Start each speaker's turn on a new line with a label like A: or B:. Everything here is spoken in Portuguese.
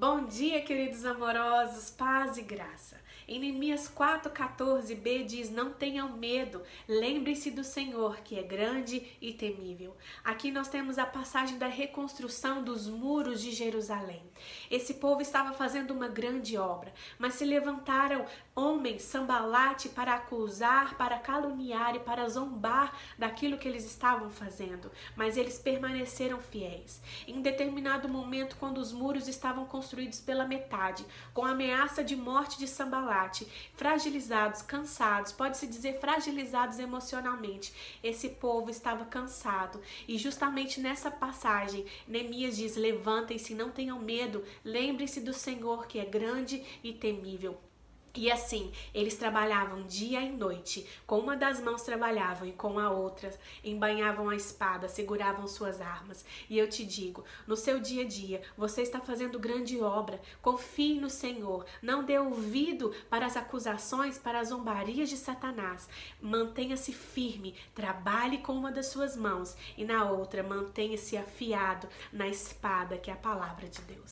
A: Bom dia, queridos amorosos, paz e graça. Em Neemias 4,14b diz: Não tenham medo, lembre-se do Senhor, que é grande e temível. Aqui nós temos a passagem da reconstrução dos muros de Jerusalém. Esse povo estava fazendo uma grande obra, mas se levantaram homens, sambalate, para acusar, para caluniar e para zombar daquilo que eles estavam fazendo. Mas eles permaneceram fiéis. Em determinado momento, quando os muros estavam construídos pela metade, com a ameaça de morte de Sambalate, fragilizados, cansados, pode-se dizer fragilizados emocionalmente. Esse povo estava cansado. E justamente nessa passagem, Neemias diz: Levantem-se, não tenham medo, lembrem-se do Senhor que é grande e temível. E assim, eles trabalhavam dia e noite. Com uma das mãos trabalhavam e com a outra embanhavam a espada, seguravam suas armas. E eu te digo, no seu dia a dia, você está fazendo grande obra. Confie no Senhor. Não dê ouvido para as acusações, para as zombarias de Satanás. Mantenha-se firme. Trabalhe com uma das suas mãos e na outra mantenha-se afiado na espada que é a palavra de Deus.